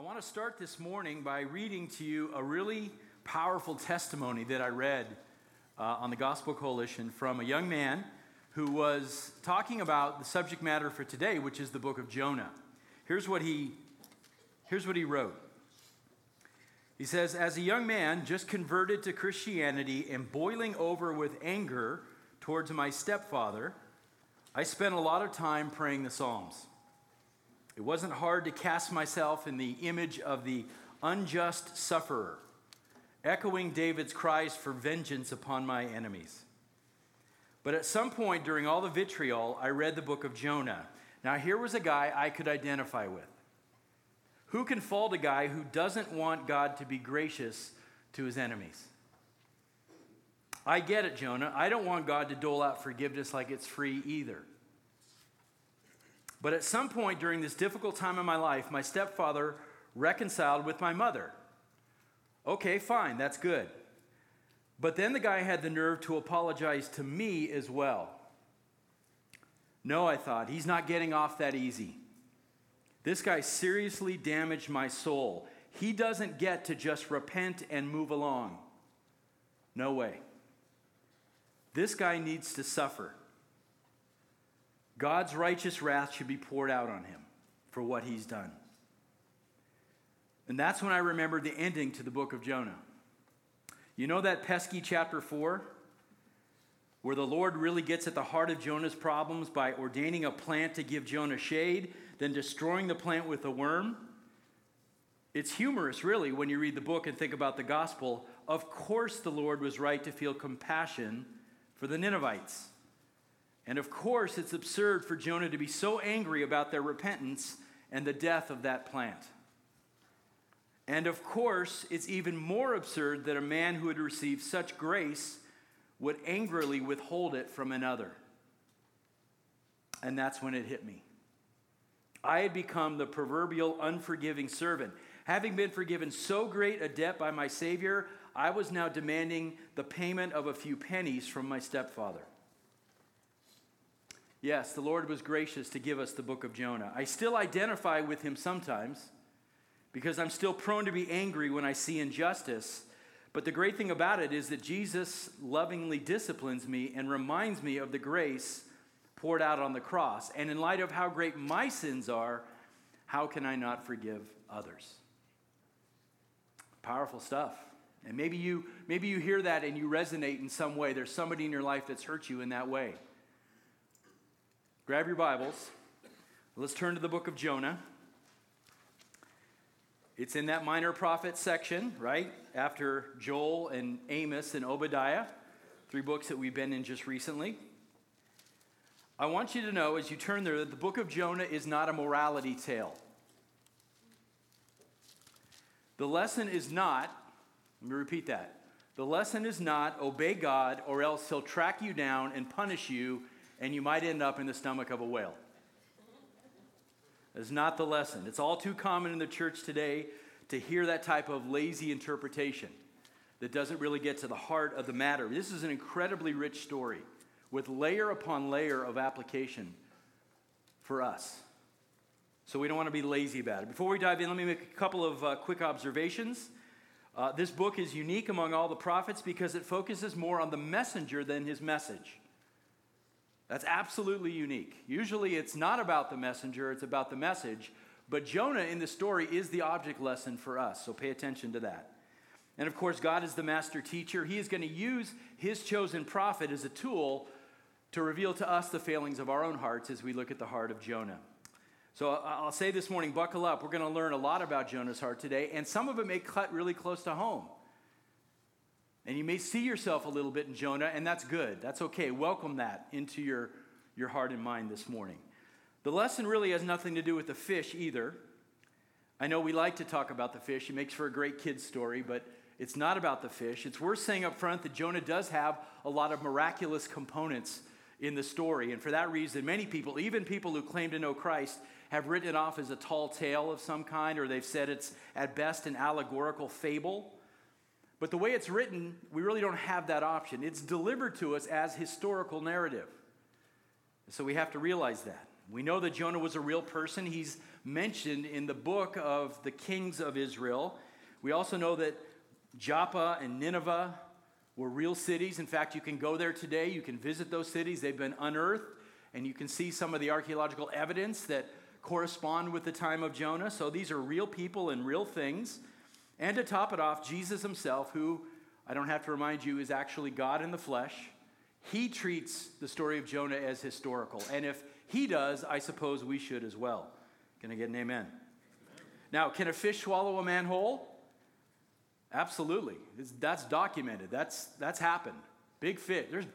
I want to start this morning by reading to you a really powerful testimony that I read uh, on the Gospel Coalition from a young man who was talking about the subject matter for today, which is the book of Jonah. Here's what he, here's what he wrote. He says, As a young man just converted to Christianity and boiling over with anger towards my stepfather, I spent a lot of time praying the Psalms. It wasn't hard to cast myself in the image of the unjust sufferer, echoing David's cries for vengeance upon my enemies. But at some point during all the vitriol, I read the book of Jonah. Now, here was a guy I could identify with. Who can fault a guy who doesn't want God to be gracious to his enemies? I get it, Jonah. I don't want God to dole out forgiveness like it's free either. But at some point during this difficult time in my life, my stepfather reconciled with my mother. Okay, fine, that's good. But then the guy had the nerve to apologize to me as well. No, I thought, he's not getting off that easy. This guy seriously damaged my soul. He doesn't get to just repent and move along. No way. This guy needs to suffer. God's righteous wrath should be poured out on him for what he's done. And that's when I remembered the ending to the book of Jonah. You know that pesky chapter 4? Where the Lord really gets at the heart of Jonah's problems by ordaining a plant to give Jonah shade, then destroying the plant with a worm? It's humorous, really, when you read the book and think about the gospel. Of course, the Lord was right to feel compassion for the Ninevites. And of course, it's absurd for Jonah to be so angry about their repentance and the death of that plant. And of course, it's even more absurd that a man who had received such grace would angrily withhold it from another. And that's when it hit me. I had become the proverbial unforgiving servant. Having been forgiven so great a debt by my Savior, I was now demanding the payment of a few pennies from my stepfather. Yes, the Lord was gracious to give us the book of Jonah. I still identify with him sometimes because I'm still prone to be angry when I see injustice. But the great thing about it is that Jesus lovingly disciplines me and reminds me of the grace poured out on the cross. And in light of how great my sins are, how can I not forgive others? Powerful stuff. And maybe you maybe you hear that and you resonate in some way. There's somebody in your life that's hurt you in that way. Grab your Bibles. Let's turn to the book of Jonah. It's in that minor prophet section, right? After Joel and Amos and Obadiah, three books that we've been in just recently. I want you to know as you turn there that the book of Jonah is not a morality tale. The lesson is not, let me repeat that. The lesson is not obey God or else he'll track you down and punish you and you might end up in the stomach of a whale. That's not the lesson. It's all too common in the church today to hear that type of lazy interpretation that doesn't really get to the heart of the matter. This is an incredibly rich story with layer upon layer of application for us. So we don't want to be lazy about it. Before we dive in, let me make a couple of uh, quick observations. Uh, this book is unique among all the prophets because it focuses more on the messenger than his message. That's absolutely unique. Usually it's not about the messenger, it's about the message. But Jonah in the story is the object lesson for us, so pay attention to that. And of course, God is the master teacher. He is going to use his chosen prophet as a tool to reveal to us the failings of our own hearts as we look at the heart of Jonah. So I'll say this morning, buckle up. We're going to learn a lot about Jonah's heart today, and some of it may cut really close to home. And you may see yourself a little bit in Jonah, and that's good. That's okay. Welcome that into your, your heart and mind this morning. The lesson really has nothing to do with the fish either. I know we like to talk about the fish, it makes for a great kid's story, but it's not about the fish. It's worth saying up front that Jonah does have a lot of miraculous components in the story. And for that reason, many people, even people who claim to know Christ, have written it off as a tall tale of some kind, or they've said it's at best an allegorical fable. But the way it's written, we really don't have that option. It's delivered to us as historical narrative. So we have to realize that. We know that Jonah was a real person. He's mentioned in the book of the kings of Israel. We also know that Joppa and Nineveh were real cities. In fact, you can go there today, you can visit those cities. They've been unearthed, and you can see some of the archaeological evidence that correspond with the time of Jonah. So these are real people and real things. And to top it off, Jesus himself, who I don't have to remind you is actually God in the flesh, he treats the story of Jonah as historical. And if he does, I suppose we should as well. Can I get an amen? Now, can a fish swallow a man whole? Absolutely. It's, that's documented. That's, that's happened. Big fish. There's,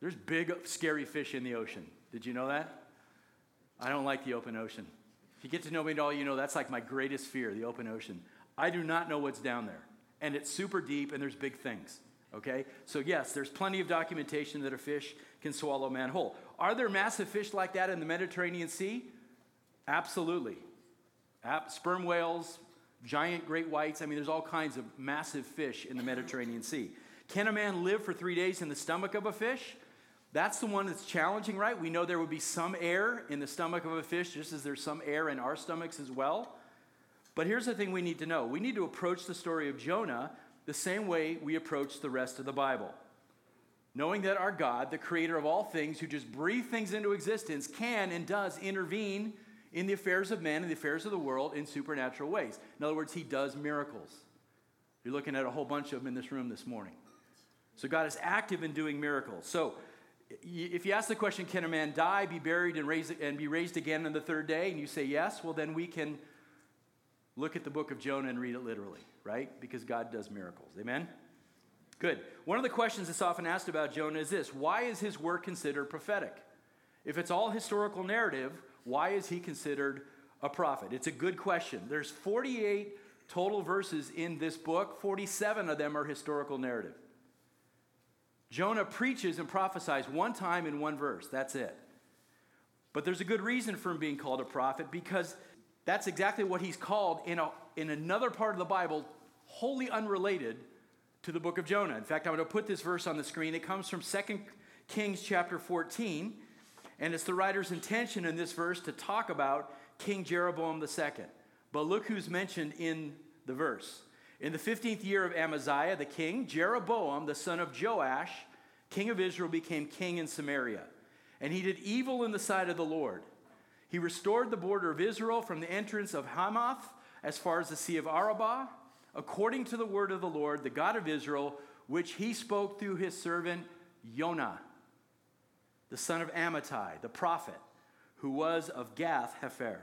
there's big, scary fish in the ocean. Did you know that? I don't like the open ocean. If you get to know me at all, you know that's like my greatest fear, the open ocean. I do not know what's down there. And it's super deep and there's big things. Okay? So, yes, there's plenty of documentation that a fish can swallow a man whole. Are there massive fish like that in the Mediterranean Sea? Absolutely. Sperm whales, giant great whites. I mean, there's all kinds of massive fish in the Mediterranean Sea. Can a man live for three days in the stomach of a fish? That's the one that's challenging, right? We know there would be some air in the stomach of a fish, just as there's some air in our stomachs as well. But here's the thing we need to know we need to approach the story of Jonah the same way we approach the rest of the Bible. Knowing that our God, the creator of all things, who just breathed things into existence, can and does intervene in the affairs of men and the affairs of the world in supernatural ways. In other words, he does miracles. You're looking at a whole bunch of them in this room this morning. So God is active in doing miracles. So if you ask the question, can a man die, be buried, and, raise, and be raised again on the third day, and you say yes, well, then we can look at the book of Jonah and read it literally, right? Because God does miracles. Amen? Good. One of the questions that's often asked about Jonah is this why is his work considered prophetic? If it's all historical narrative, why is he considered a prophet? It's a good question. There's 48 total verses in this book, 47 of them are historical narrative. Jonah preaches and prophesies one time in one verse. That's it. But there's a good reason for him being called a prophet because that's exactly what he's called in, a, in another part of the Bible, wholly unrelated to the book of Jonah. In fact, I'm going to put this verse on the screen. It comes from 2 Kings chapter 14. And it's the writer's intention in this verse to talk about King Jeroboam II. But look who's mentioned in the verse. In the 15th year of Amaziah, the king, Jeroboam, the son of Joash, king of Israel, became king in Samaria. And he did evil in the sight of the Lord. He restored the border of Israel from the entrance of Hamath as far as the Sea of Arabah, according to the word of the Lord, the God of Israel, which he spoke through his servant Jonah the son of Amittai, the prophet, who was of Gath Hepher.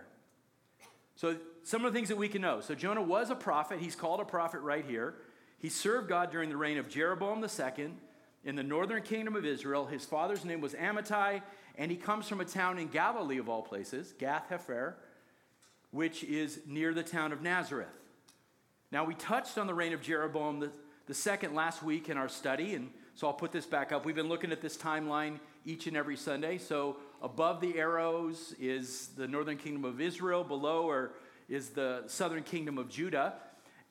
So, some of the things that we can know. So, Jonah was a prophet. He's called a prophet right here. He served God during the reign of Jeroboam II in the northern kingdom of Israel. His father's name was Amittai, and he comes from a town in Galilee, of all places, Gath Hepher, which is near the town of Nazareth. Now, we touched on the reign of Jeroboam the, the second last week in our study, and so I'll put this back up. We've been looking at this timeline each and every Sunday. So above the arrows is the northern kingdom of Israel, below are, is the southern kingdom of Judah.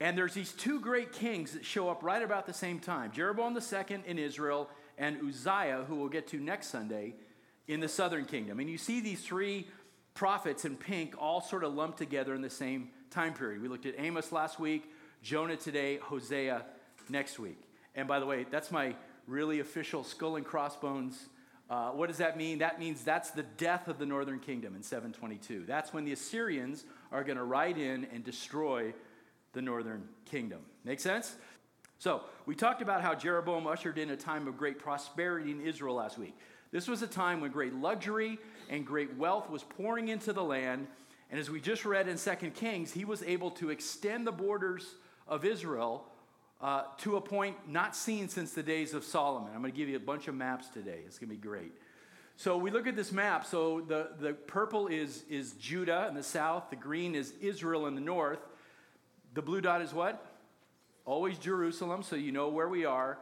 And there's these two great kings that show up right about the same time Jeroboam II in Israel and Uzziah, who we'll get to next Sunday, in the southern kingdom. And you see these three prophets in pink all sort of lumped together in the same time period. We looked at Amos last week, Jonah today, Hosea next week. And by the way, that's my really official skull and crossbones uh, what does that mean? That means that's the death of the northern kingdom in 722. That's when the Assyrians are going to ride in and destroy the northern kingdom. Make sense? So, we talked about how Jeroboam ushered in a time of great prosperity in Israel last week. This was a time when great luxury and great wealth was pouring into the land. And as we just read in 2 Kings, he was able to extend the borders of Israel uh, to a point not seen since the days of Solomon. I'm going to give you a bunch of maps today. It's going to be great. So we look at this map. So the, the purple is, is Judah in the south, the green is Israel in the north. The blue dot is what? Always Jerusalem, so you know where we are.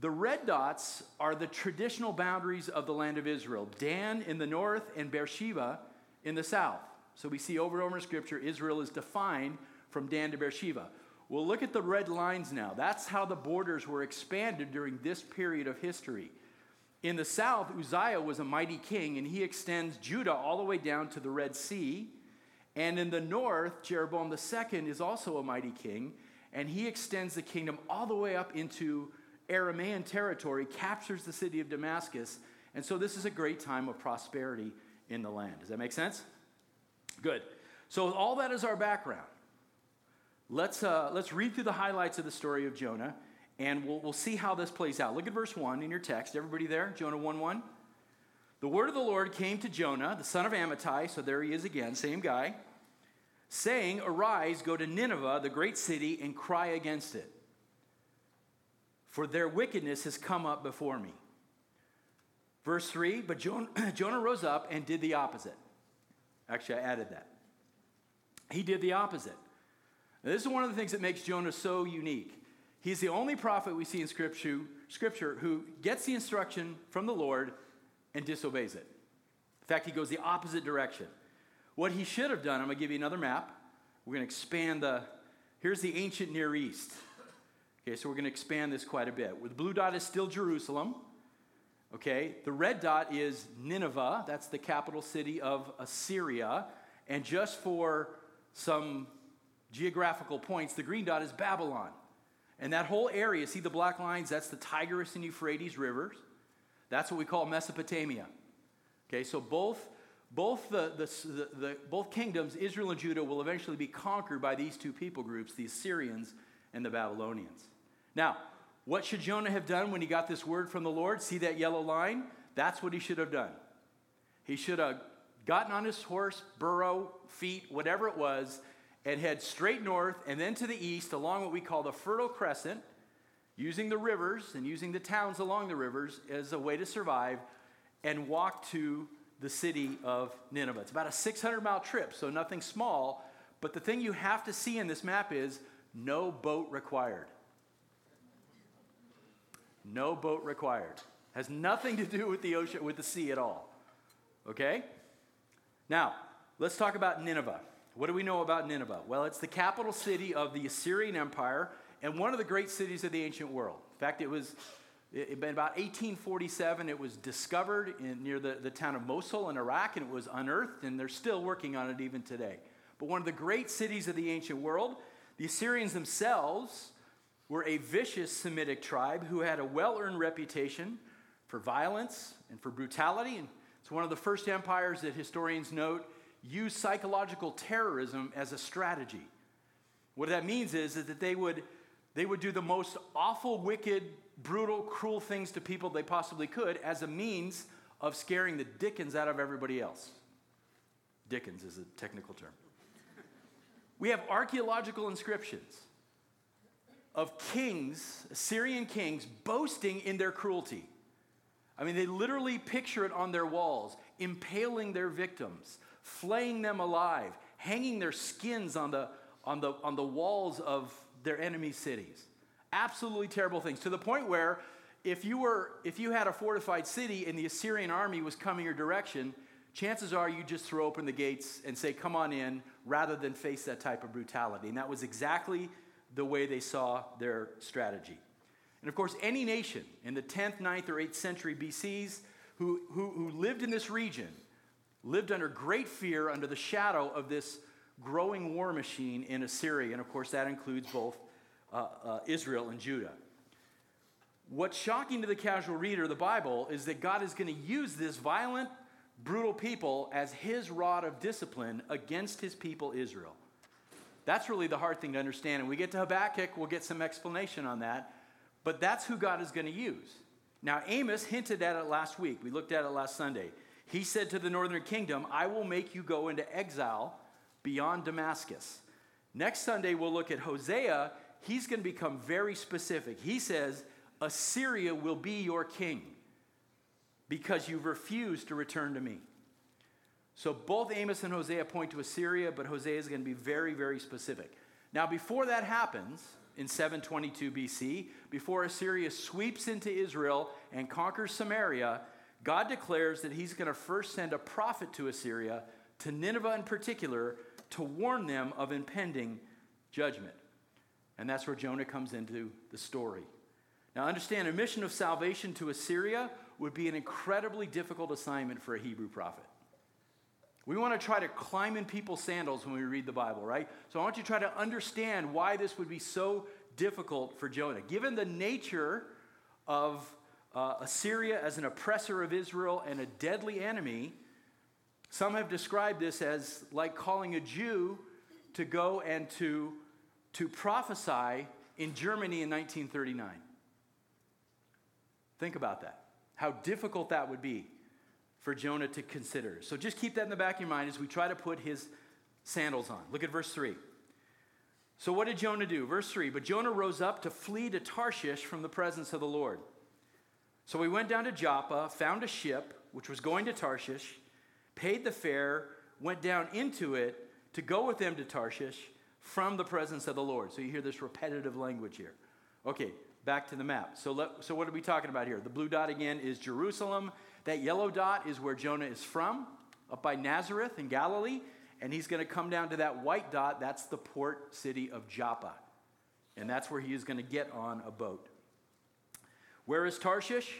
The red dots are the traditional boundaries of the land of Israel Dan in the north and Beersheba in the south. So we see over and over in Scripture, Israel is defined from Dan to Beersheba. Well, look at the red lines now. That's how the borders were expanded during this period of history. In the south, Uzziah was a mighty king, and he extends Judah all the way down to the Red Sea. And in the north, Jeroboam II is also a mighty king, and he extends the kingdom all the way up into Aramaean territory, captures the city of Damascus. And so this is a great time of prosperity in the land. Does that make sense? Good. So all that is our background. Let's, uh, let's read through the highlights of the story of Jonah, and we'll, we'll see how this plays out. Look at verse 1 in your text. Everybody there? Jonah 1 1. The word of the Lord came to Jonah, the son of Amittai, so there he is again, same guy, saying, Arise, go to Nineveh, the great city, and cry against it. For their wickedness has come up before me. Verse 3 But Jonah rose up and did the opposite. Actually, I added that. He did the opposite. Now, this is one of the things that makes Jonah so unique. He's the only prophet we see in scripture, scripture who gets the instruction from the Lord and disobeys it. In fact, he goes the opposite direction. What he should have done, I'm going to give you another map. We're going to expand the, here's the ancient Near East. Okay, so we're going to expand this quite a bit. The blue dot is still Jerusalem. Okay, the red dot is Nineveh. That's the capital city of Assyria. And just for some geographical points, the green dot is Babylon. And that whole area, see the black lines? That's the Tigris and Euphrates rivers. That's what we call Mesopotamia. Okay, so both, both, the, the, the, both kingdoms, Israel and Judah, will eventually be conquered by these two people groups, the Assyrians and the Babylonians. Now, what should Jonah have done when he got this word from the Lord? See that yellow line? That's what he should have done. He should have gotten on his horse, burro, feet, whatever it was, and head straight north and then to the east along what we call the Fertile Crescent, using the rivers and using the towns along the rivers as a way to survive, and walk to the city of Nineveh. It's about a 600 mile trip, so nothing small. But the thing you have to see in this map is no boat required. No boat required. Has nothing to do with the ocean, with the sea at all. Okay? Now, let's talk about Nineveh. What do we know about Nineveh? Well, it's the capital city of the Assyrian Empire and one of the great cities of the ancient world. In fact, it was It in about 1847, it was discovered in, near the, the town of Mosul in Iraq, and it was unearthed, and they're still working on it even today. But one of the great cities of the ancient world, the Assyrians themselves were a vicious Semitic tribe who had a well earned reputation for violence and for brutality. And it's one of the first empires that historians note used psychological terrorism as a strategy. What that means is, that they would, they would do the most awful, wicked, brutal, cruel things to people they possibly could as a means of scaring the dickens out of everybody else. Dickens is a technical term. We have archaeological inscriptions of kings, Assyrian kings, boasting in their cruelty. I mean, they literally picture it on their walls, impaling their victims, flaying them alive, hanging their skins on the, on the, on the walls of their enemy cities. Absolutely terrible things to the point where if you, were, if you had a fortified city and the Assyrian army was coming your direction, chances are you just throw open the gates and say, Come on in, rather than face that type of brutality. And that was exactly the way they saw their strategy. And of course, any nation in the 10th, 9th, or 8th century BCs who, who, who lived in this region lived under great fear under the shadow of this growing war machine in Assyria. And of course, that includes both uh, uh, Israel and Judah. What's shocking to the casual reader of the Bible is that God is going to use this violent, brutal people as his rod of discipline against his people Israel. That's really the hard thing to understand. And we get to Habakkuk, we'll get some explanation on that. But that's who God is going to use. Now, Amos hinted at it last week. We looked at it last Sunday. He said to the northern kingdom, I will make you go into exile beyond Damascus. Next Sunday, we'll look at Hosea. He's going to become very specific. He says, Assyria will be your king because you've refused to return to me. So both Amos and Hosea point to Assyria, but Hosea is going to be very, very specific. Now, before that happens, in 722 BC, before Assyria sweeps into Israel and conquers Samaria, God declares that he's going to first send a prophet to Assyria, to Nineveh in particular, to warn them of impending judgment. And that's where Jonah comes into the story. Now, understand a mission of salvation to Assyria would be an incredibly difficult assignment for a Hebrew prophet. We want to try to climb in people's sandals when we read the Bible, right? So I want you to try to understand why this would be so difficult for Jonah. Given the nature of uh, Assyria as an oppressor of Israel and a deadly enemy, some have described this as like calling a Jew to go and to, to prophesy in Germany in 1939. Think about that. How difficult that would be for Jonah to consider. So just keep that in the back of your mind as we try to put his sandals on. Look at verse 3. So, what did Jonah do? Verse 3 But Jonah rose up to flee to Tarshish from the presence of the Lord. So he went down to Joppa, found a ship which was going to Tarshish, paid the fare, went down into it to go with them to Tarshish from the presence of the Lord. So you hear this repetitive language here. Okay, back to the map. So, let, so what are we talking about here? The blue dot again is Jerusalem. That yellow dot is where Jonah is from, up by Nazareth in Galilee. And he's going to come down to that white dot. That's the port city of Joppa. And that's where he is going to get on a boat. Where is Tarshish?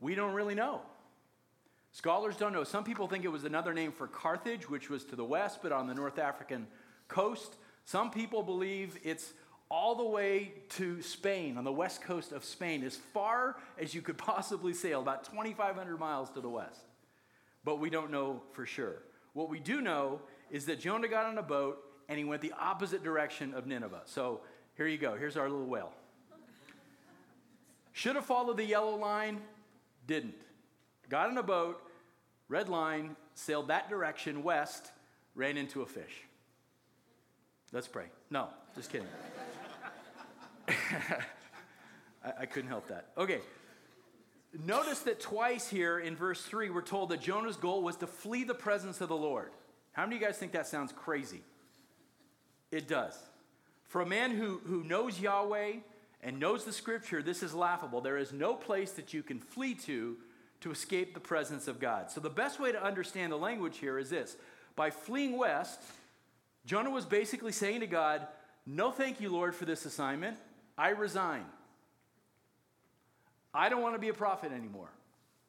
We don't really know. Scholars don't know. Some people think it was another name for Carthage, which was to the west, but on the North African coast. Some people believe it's all the way to Spain, on the west coast of Spain, as far as you could possibly sail, about 2,500 miles to the west. But we don't know for sure. What we do know is that Jonah got on a boat and he went the opposite direction of Nineveh. So here you go. Here's our little whale. Should have followed the yellow line, didn't. Got in a boat, red line, sailed that direction west, ran into a fish. Let's pray. No, just kidding. I, I couldn't help that. Okay. Notice that twice here in verse 3, we're told that Jonah's goal was to flee the presence of the Lord. How many of you guys think that sounds crazy? It does. For a man who, who knows Yahweh and knows the scripture, this is laughable. There is no place that you can flee to to escape the presence of God. So, the best way to understand the language here is this by fleeing west, Jonah was basically saying to God, No, thank you, Lord, for this assignment. I resign. I don't want to be a prophet anymore.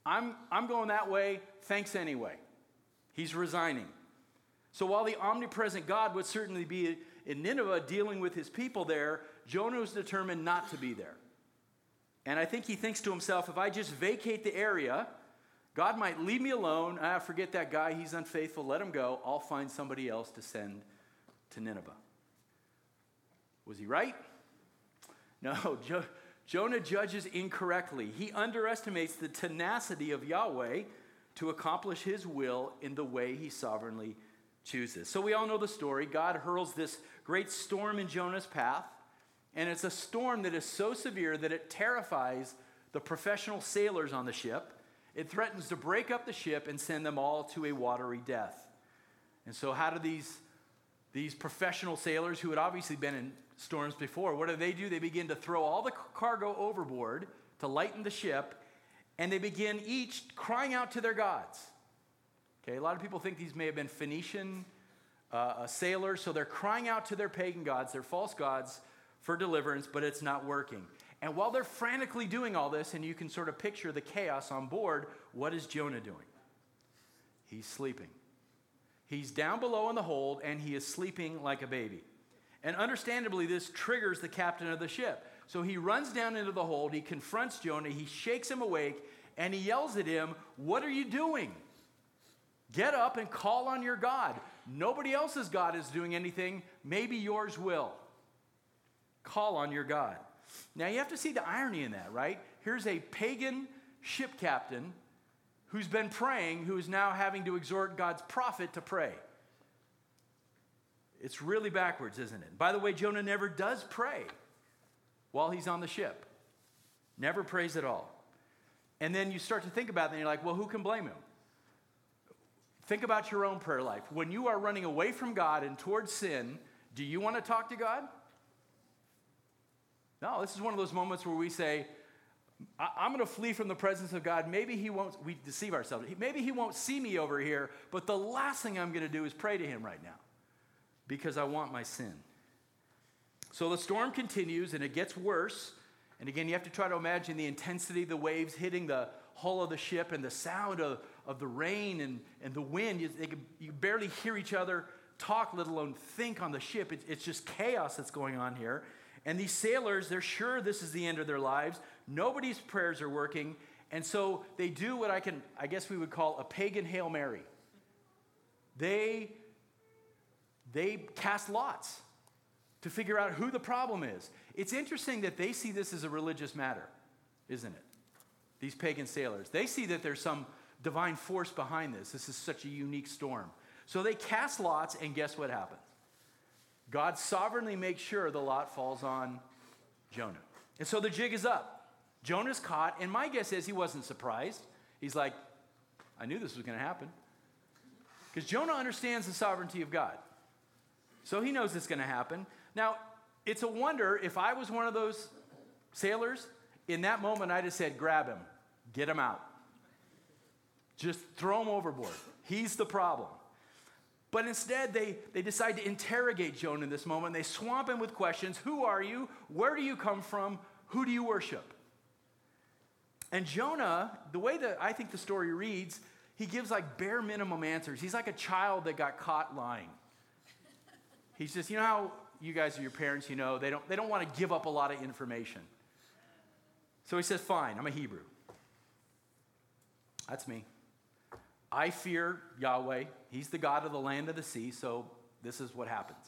I'm, I'm going that way. Thanks anyway. He's resigning. So while the omnipresent God would certainly be in Nineveh dealing with his people there, Jonah was determined not to be there. And I think he thinks to himself, if I just vacate the area, God might leave me alone. Ah, forget that guy. He's unfaithful. Let him go. I'll find somebody else to send to Nineveh. Was he right? No, jo- Jonah judges incorrectly. He underestimates the tenacity of Yahweh to accomplish his will in the way he sovereignly chooses. So we all know the story. God hurls this great storm in Jonah's path, and it's a storm that is so severe that it terrifies the professional sailors on the ship. It threatens to break up the ship and send them all to a watery death. And so, how do these, these professional sailors who had obviously been in storms before. What do they do? They begin to throw all the cargo overboard to lighten the ship, and they begin each crying out to their gods. Okay, a lot of people think these may have been Phoenician uh, sailors, so they're crying out to their pagan gods, their false gods, for deliverance, but it's not working. And while they're frantically doing all this, and you can sort of picture the chaos on board, what is Jonah doing? He's sleeping. He's down below in the hold, and he is sleeping like a baby. And understandably, this triggers the captain of the ship. So he runs down into the hold, he confronts Jonah, he shakes him awake, and he yells at him, What are you doing? Get up and call on your God. Nobody else's God is doing anything. Maybe yours will. Call on your God. Now you have to see the irony in that, right? Here's a pagan ship captain who's been praying, who is now having to exhort God's prophet to pray. It's really backwards, isn't it? By the way, Jonah never does pray while he's on the ship. Never prays at all. And then you start to think about it, and you're like, well, who can blame him? Think about your own prayer life. When you are running away from God and towards sin, do you want to talk to God? No, this is one of those moments where we say, I'm going to flee from the presence of God. Maybe He won't, we deceive ourselves. Maybe He won't see me over here, but the last thing I'm going to do is pray to Him right now because I want my sin. So the storm continues and it gets worse. And again, you have to try to imagine the intensity of the waves hitting the hull of the ship and the sound of, of the rain and, and the wind. You, they could, you barely hear each other talk, let alone think on the ship. It, it's just chaos that's going on here. And these sailors, they're sure this is the end of their lives. Nobody's prayers are working. And so they do what I can, I guess we would call a pagan Hail Mary. They, they cast lots to figure out who the problem is. It's interesting that they see this as a religious matter, isn't it? These pagan sailors. They see that there's some divine force behind this. This is such a unique storm. So they cast lots, and guess what happens? God sovereignly makes sure the lot falls on Jonah. And so the jig is up. Jonah's caught, and my guess is he wasn't surprised. He's like, I knew this was going to happen. Because Jonah understands the sovereignty of God. So he knows it's going to happen. Now, it's a wonder if I was one of those sailors, in that moment I'd have said, grab him, get him out. Just throw him overboard. He's the problem. But instead, they, they decide to interrogate Jonah in this moment. They swamp him with questions Who are you? Where do you come from? Who do you worship? And Jonah, the way that I think the story reads, he gives like bare minimum answers. He's like a child that got caught lying. He's says, you know how you guys are your parents, you know, they don't, they don't want to give up a lot of information. So he says, Fine, I'm a Hebrew. That's me. I fear Yahweh. He's the God of the land of the sea, so this is what happens.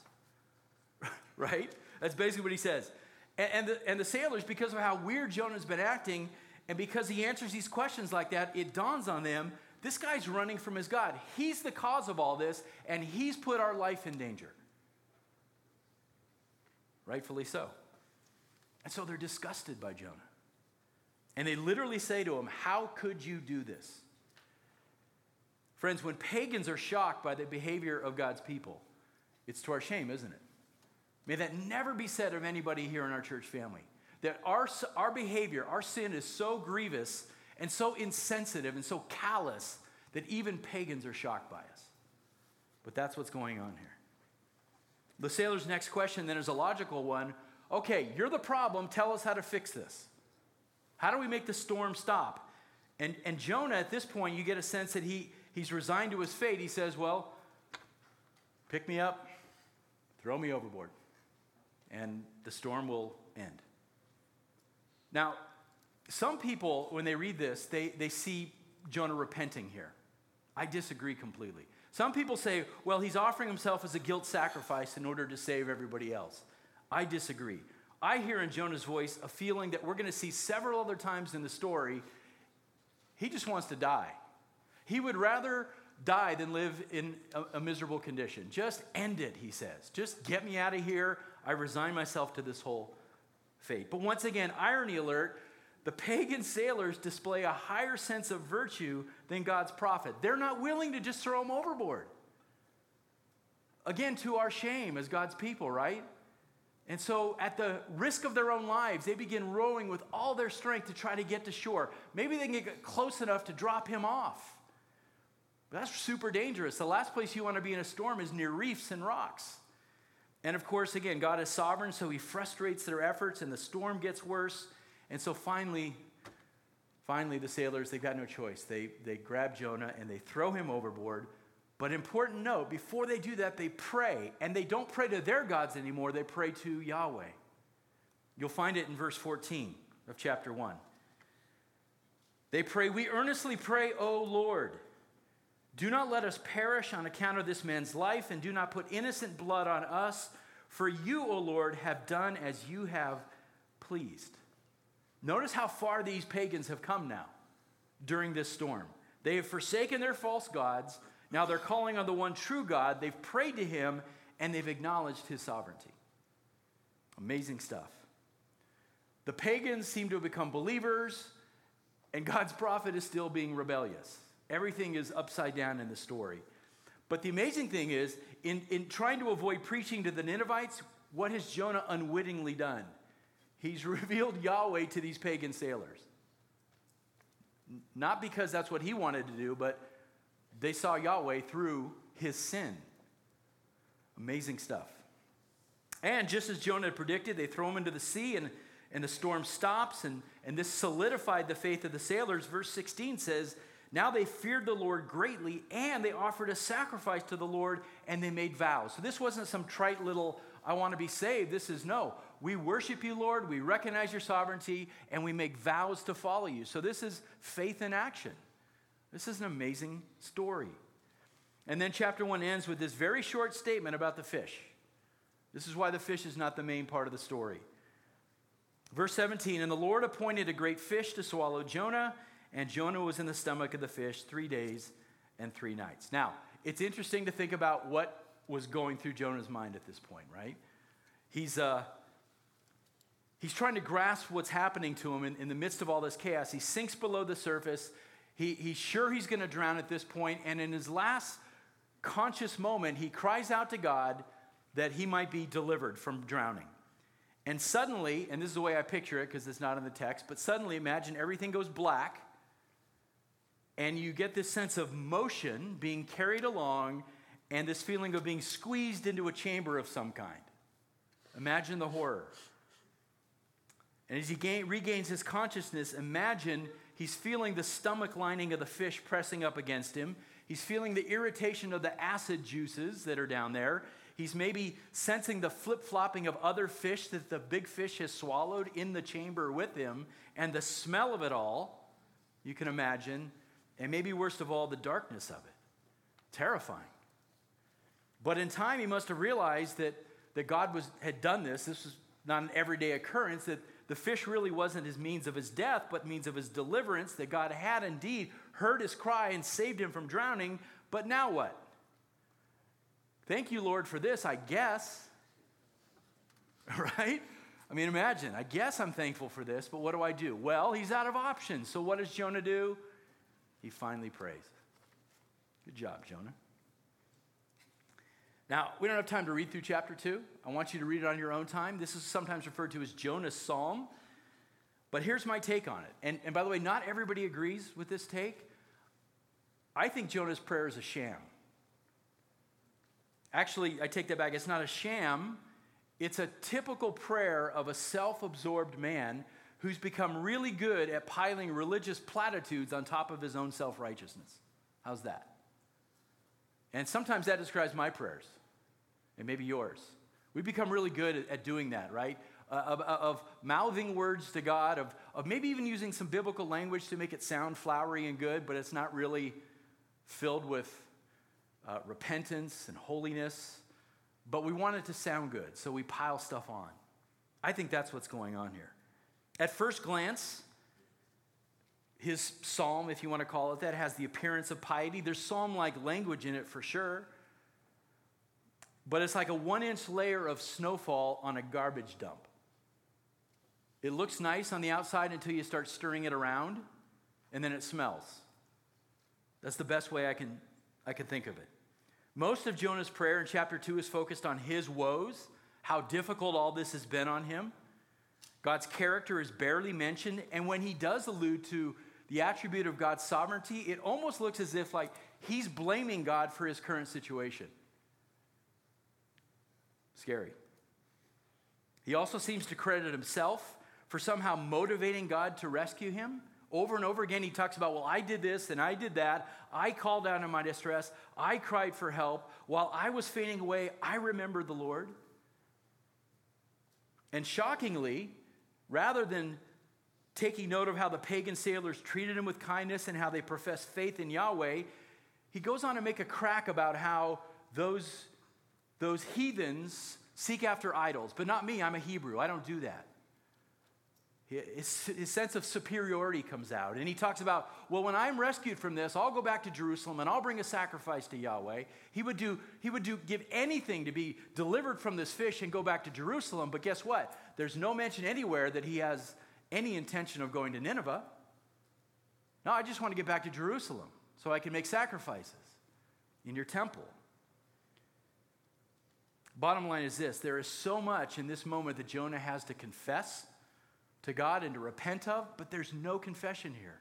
right? That's basically what he says. And, and, the, and the sailors, because of how weird Jonah's been acting, and because he answers these questions like that, it dawns on them this guy's running from his God. He's the cause of all this, and he's put our life in danger. Rightfully so. And so they're disgusted by Jonah. And they literally say to him, How could you do this? Friends, when pagans are shocked by the behavior of God's people, it's to our shame, isn't it? May that never be said of anybody here in our church family. That our, our behavior, our sin is so grievous and so insensitive and so callous that even pagans are shocked by us. But that's what's going on here. The sailor's next question then is a logical one. Okay, you're the problem. Tell us how to fix this. How do we make the storm stop? And, and Jonah, at this point, you get a sense that he, he's resigned to his fate. He says, Well, pick me up, throw me overboard, and the storm will end. Now, some people, when they read this, they, they see Jonah repenting here. I disagree completely. Some people say, well, he's offering himself as a guilt sacrifice in order to save everybody else. I disagree. I hear in Jonah's voice a feeling that we're going to see several other times in the story. He just wants to die. He would rather die than live in a, a, miserable condition. Just end it, he says. Just get me out of here. I resign myself to this whole fate. But once again, irony alert the pagan sailors display a higher sense of virtue than God's prophet. They're not willing to just throw him overboard. Again, to our shame as God's people, right? And so, at the risk of their own lives, they begin rowing with all their strength to try to get to shore. Maybe they can get close enough to drop him off. But that's super dangerous. The last place you want to be in a storm is near reefs and rocks. And of course, again, God is sovereign, so he frustrates their efforts, and the storm gets worse. And so finally, finally, the sailors, they've got no choice. They, they grab Jonah and they throw him overboard. But important note, before they do that, they pray. And they don't pray to their gods anymore, they pray to Yahweh. You'll find it in verse 14 of chapter 1. They pray, We earnestly pray, O Lord, do not let us perish on account of this man's life, and do not put innocent blood on us, for you, O Lord, have done as you have pleased. Notice how far these pagans have come now during this storm. They have forsaken their false gods. Now they're calling on the one true God. They've prayed to him and they've acknowledged his sovereignty. Amazing stuff. The pagans seem to have become believers, and God's prophet is still being rebellious. Everything is upside down in the story. But the amazing thing is, in, in trying to avoid preaching to the Ninevites, what has Jonah unwittingly done? He's revealed Yahweh to these pagan sailors. Not because that's what he wanted to do, but they saw Yahweh through his sin. Amazing stuff. And just as Jonah had predicted, they throw him into the sea, and, and the storm stops, and, and this solidified the faith of the sailors. Verse 16 says, Now they feared the Lord greatly, and they offered a sacrifice to the Lord, and they made vows. So this wasn't some trite little, I want to be saved. This is no. We worship you, Lord, we recognize your sovereignty, and we make vows to follow you. So this is faith in action. This is an amazing story. And then chapter 1 ends with this very short statement about the fish. This is why the fish is not the main part of the story. Verse 17 And the Lord appointed a great fish to swallow Jonah, and Jonah was in the stomach of the fish three days and three nights. Now, it's interesting to think about what was going through Jonah's mind at this point, right? He's, uh, he's trying to grasp what's happening to him in, in the midst of all this chaos. He sinks below the surface. He, he's sure he's going to drown at this point, and in his last conscious moment, he cries out to God that he might be delivered from drowning. And suddenly, and this is the way I picture it because it's not in the text, but suddenly imagine everything goes black and you get this sense of motion being carried along and this feeling of being squeezed into a chamber of some kind. Imagine the horror. And as he gain, regains his consciousness, imagine he's feeling the stomach lining of the fish pressing up against him. He's feeling the irritation of the acid juices that are down there. He's maybe sensing the flip flopping of other fish that the big fish has swallowed in the chamber with him, and the smell of it all, you can imagine, and maybe worst of all, the darkness of it. Terrifying. But in time, he must have realized that, that God was, had done this. This was not an everyday occurrence, that the fish really wasn't his means of his death, but means of his deliverance, that God had indeed heard his cry and saved him from drowning. But now what? Thank you, Lord, for this, I guess. Right? I mean, imagine, I guess I'm thankful for this, but what do I do? Well, he's out of options. So what does Jonah do? He finally prays. Good job, Jonah. Now, we don't have time to read through chapter 2. I want you to read it on your own time. This is sometimes referred to as Jonah's psalm. But here's my take on it. And, and by the way, not everybody agrees with this take. I think Jonah's prayer is a sham. Actually, I take that back. It's not a sham, it's a typical prayer of a self absorbed man who's become really good at piling religious platitudes on top of his own self righteousness. How's that? And sometimes that describes my prayers, and maybe yours. We become really good at, doing that, right? Uh, of, of, mouthing words to God, of, of maybe even using some biblical language to make it sound flowery and good, but it's not really filled with uh, repentance and holiness, but we want it to sound good, so we pile stuff on. I think that's what's going on here. At first glance, his psalm, if you want to call it that, has the appearance of piety. There's psalm like language in it for sure. But it's like a one inch layer of snowfall on a garbage dump. It looks nice on the outside until you start stirring it around, and then it smells. That's the best way I can, I can think of it. Most of Jonah's prayer in chapter 2 is focused on his woes, how difficult all this has been on him. God's character is barely mentioned, and when he does allude to the attribute of God's sovereignty, it almost looks as if like he's blaming God for his current situation. Scary. He also seems to credit himself for somehow motivating God to rescue him. Over and over again, he talks about, well, I did this and I did that. I called out in my distress. I cried for help. While I was fading away, I remembered the Lord. And shockingly, rather than taking note of how the pagan sailors treated him with kindness and how they professed faith in Yahweh, he goes on to make a crack about how those, those heathens seek after idols. But not me, I'm a Hebrew. I don't do that. His, his, sense of superiority comes out. And he talks about, well, when I'm rescued from this, I'll go back to Jerusalem and I'll bring a sacrifice to Yahweh. He would do, he would do, give anything to be delivered from this fish and go back to Jerusalem. But guess what? There's no mention anywhere that he has any intention of going to Nineveh. No, I just want to get back to Jerusalem so I can make sacrifices in your temple. Bottom line is this there is so much in this moment that Jonah has to confess to God and to repent of, but there's no confession here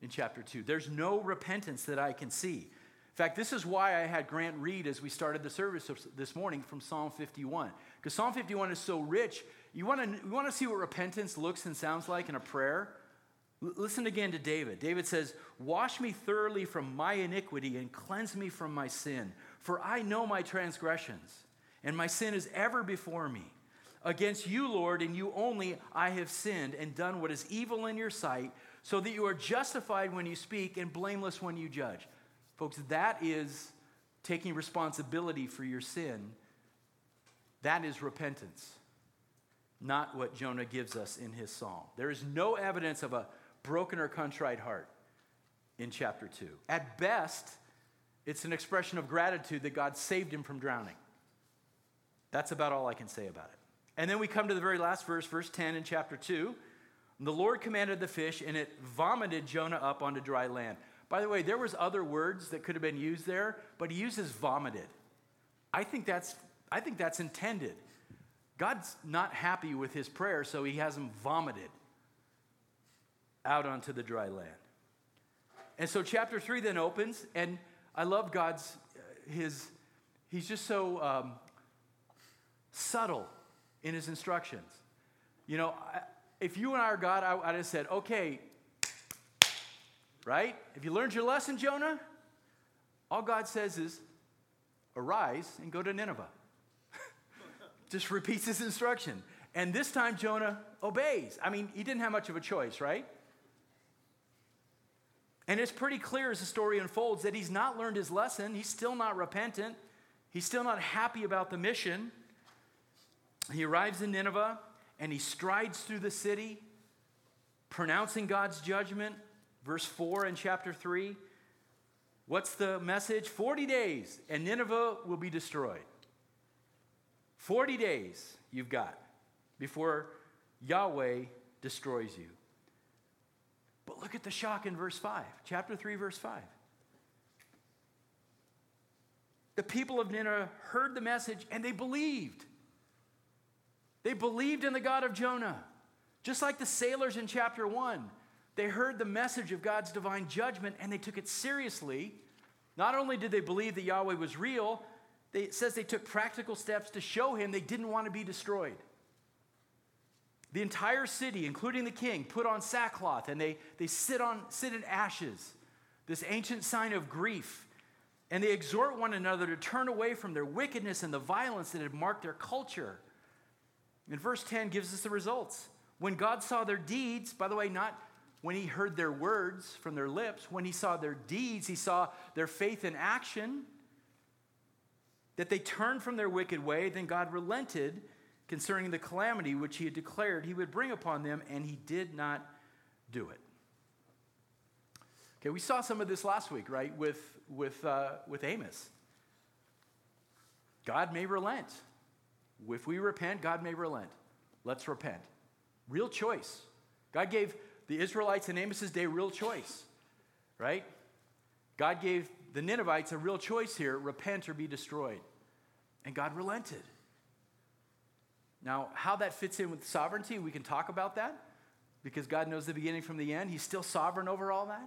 in chapter 2. There's no repentance that I can see. In fact, this is why I had Grant read as we started the service this morning from Psalm 51. Because Psalm 51 is so rich. You want to you want to see what repentance looks and sounds like in a prayer? L- listen again to David. David says, Wash me thoroughly from my iniquity and cleanse me from my sin. For I know my transgressions, and my sin is ever before me. Against you, Lord, and you only, I have sinned and done what is evil in your sight, so that you are justified when you speak and blameless when you judge. Folks, that is taking responsibility for your sin. That is repentance, not what Jonah gives us in his psalm. There is no evidence of a broken or contrite heart in chapter 2. At best, it's an expression of gratitude that God saved him from drowning. That's about all I can say about it. And then we come to the very last verse, verse 10 in chapter 2. The Lord commanded the fish, and it vomited Jonah up onto dry land. By the way, there was other words that could have been used there, but he uses vomited. I think that's, I think that's intended. God's not happy with his prayer, so he has him vomited out onto the dry land. And so chapter 3 then opens, and I love God's, uh, his, he's just so um, subtle in his instructions. You know, if you and I are God, I, I'd have said, okay, right? Have you learned your lesson, Jonah, all God says is, arise and go to Nineveh. Just repeats his instruction. And this time, Jonah obeys. I mean, he didn't have much of a choice, right? And it's pretty clear as the story unfolds that he's not learned his lesson. He's still not repentant. He's still not happy about the mission. He arrives in Nineveh and he strides through the city, pronouncing God's judgment. Verse 4 in chapter 3. What's the message? 40 days and Nineveh will be destroyed. 40 days you've got before Yahweh destroys you. But look at the shock in verse 5, chapter 3, verse 5. The people of Nineveh heard the message and they believed. They believed in the God of Jonah. Just like the sailors in chapter 1, they heard the message of God's divine judgment and they took it seriously. Not only did they believe that Yahweh was real, they, it says they took practical steps to show him they didn't want to be destroyed. The entire city, including the king, put on sackcloth and they, they sit, on, sit in ashes, this ancient sign of grief. And they exhort one another to turn away from their wickedness and the violence that had marked their culture. And verse 10 gives us the results. When God saw their deeds, by the way, not when he heard their words from their lips, when he saw their deeds, he saw their faith in action, that they turned from their wicked way, then God relented concerning the calamity which he had declared he would bring upon them, and he did not do it. Okay, we saw some of this last week, right, with, with, uh, with Amos. God may relent. If we repent, God may relent. Let's repent. Real choice. God gave the Israelites in Amos's day real choice, right? God gave the Ninevites a real choice here repent or be destroyed. And God relented. Now, how that fits in with sovereignty, we can talk about that because God knows the beginning from the end. He's still sovereign over all that.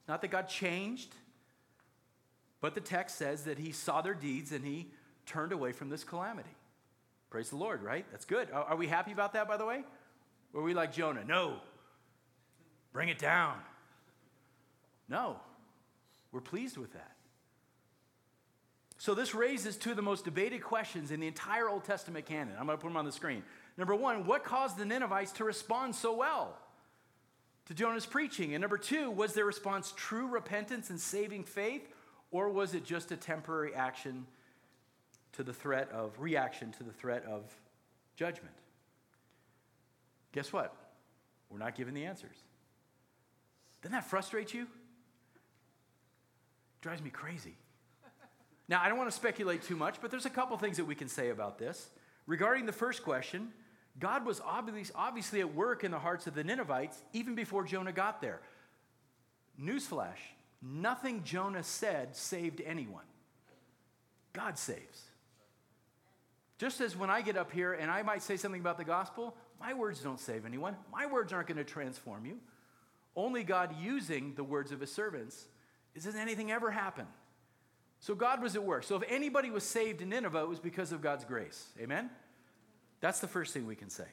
It's Not that God changed, but the text says that He saw their deeds and He turned away from this calamity. Praise the Lord, right? That's good. Are, we happy about that, by the way? Were we like Jonah? No. Bring it down. No. We're pleased with that. So, this raises two of the most debated questions in the entire Old Testament canon. I'm going to put them on the screen. Number one, what caused the Ninevites to respond so well to Jonah's preaching? And number two, was their response true repentance and saving faith, or was it just a temporary action to the threat of reaction to the threat of judgment. Guess what? We're not given the answers. Doesn't that frustrate you? Drives me crazy. Now, I don't want to speculate too much, but there's a couple things that we can say about this. Regarding the first question, God was obviously at work in the hearts of the Ninevites even before Jonah got there. Newsflash nothing Jonah said saved anyone. God saves. Just as when I get up here and I might say something about the gospel, my words don't save anyone. My words aren't going to transform you. Only God using the words of his servants is does anything ever happen? So God was at work. So if anybody was saved in Nineveh, it was because of God's grace. Amen? That's the first thing we can say.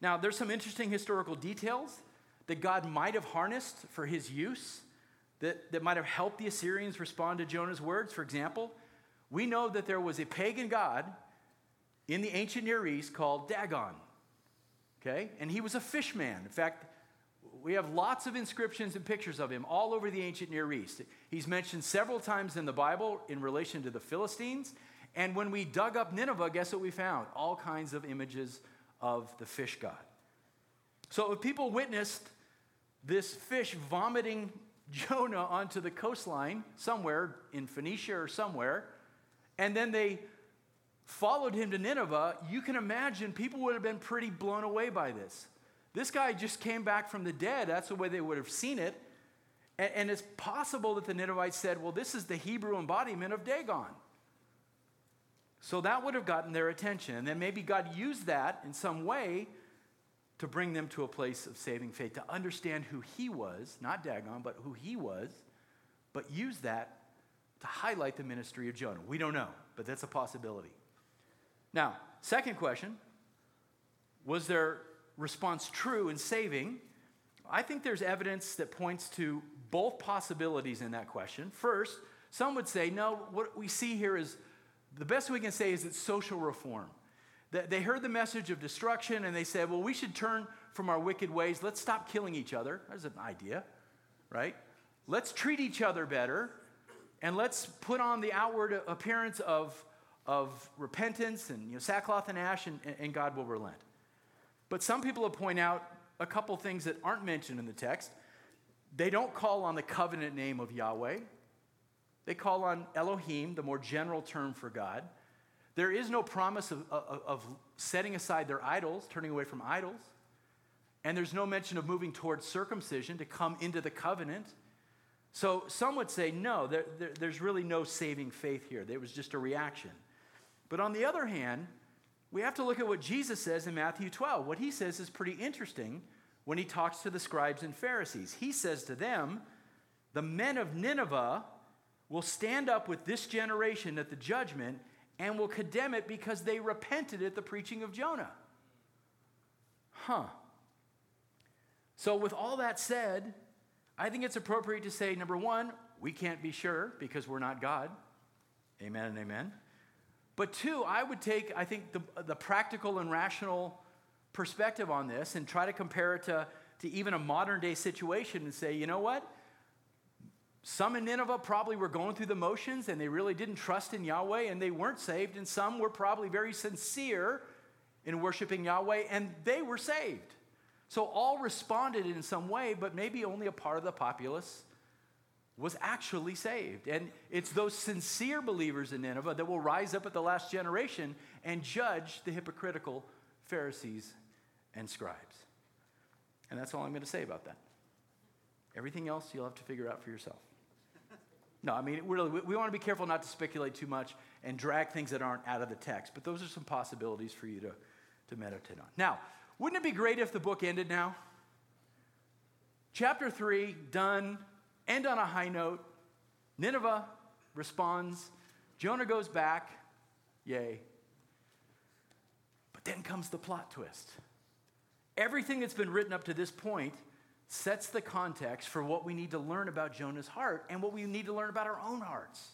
Now, there's some interesting historical details that God might have harnessed for his use that, that might have helped the Assyrians respond to Jonah's words. For example, we know that there was a pagan god in the ancient Near East called Dagon. Okay? And he was a fish man. In fact, we have lots of inscriptions and pictures of him all over the ancient Near East. He's mentioned several times in the Bible in relation to the Philistines. And when we dug up Nineveh, guess what we found? All kinds of images of the fish god. So if people witnessed this fish vomiting Jonah onto the coastline somewhere in Phoenicia or somewhere, and then they followed him to Nineveh, you can imagine people would have been pretty blown away by this. This guy just came back from the dead. That's the way they would have seen it. And, and it's possible that the Ninevites said, well, this is the Hebrew embodiment of Dagon. So that would have gotten their attention. And then maybe God used that in some way to bring them to a place of saving faith, to understand who he was, not Dagon, but who he was, but use that to highlight the ministry of Jonah. We don't know, but that's a possibility. Now, second question was their response true in saving? I think there's evidence that points to both possibilities in that question. First, some would say, no, what we see here is the best we can say is it's social reform. They heard the message of destruction and they said, well, we should turn from our wicked ways. Let's stop killing each other. There's an idea, right? Let's treat each other better and let's put on the outward appearance of, of repentance and you know, sackcloth and ash, and, and God will relent. But some people will point out a couple things that aren't mentioned in the text. They don't call on the covenant name of Yahweh, they call on Elohim, the more general term for God. There is no promise of, of, of, setting aside their idols, turning away from idols. And there's no mention of moving towards circumcision to come into the covenant. So some would say, no, there, there, there's really no saving faith here. There was just a reaction. But on the other hand, we have to look at what Jesus says in Matthew 12. What he says is pretty interesting when he talks to the scribes and Pharisees. He says to them, The men of Nineveh will stand up with this generation at the judgment and will condemn it because they repented at the preaching of Jonah. Huh. So, with all that said, I think it's appropriate to say number one, we can't be sure because we're not God. Amen and amen. But two, I would take, I think, the, the practical and rational perspective on this and try to compare it to, to even a modern day situation and say, you know what? Some in Nineveh probably were going through the motions and they really didn't trust in Yahweh and they weren't saved. And some were probably very sincere in worshiping Yahweh and they were saved. So all responded in some way, but maybe only a part of the populace was actually saved. And it's those sincere believers in Nineveh that will rise up at the last generation and judge the hypocritical Pharisees and scribes. And that's all I'm going to say about that. Everything else you'll have to figure out for yourself. No, I mean, really, we, we want to be careful not to speculate too much and drag things that aren't out of the text, but those are some possibilities for you to, to meditate on. Now, wouldn't it be great if the book ended now? Chapter 3, done, end on a high note. Nineveh responds, Jonah goes back, yay. But then comes the plot twist. Everything that's been written up to this point sets the context for what we need to learn about Jonah's heart and what we need to learn about our own hearts.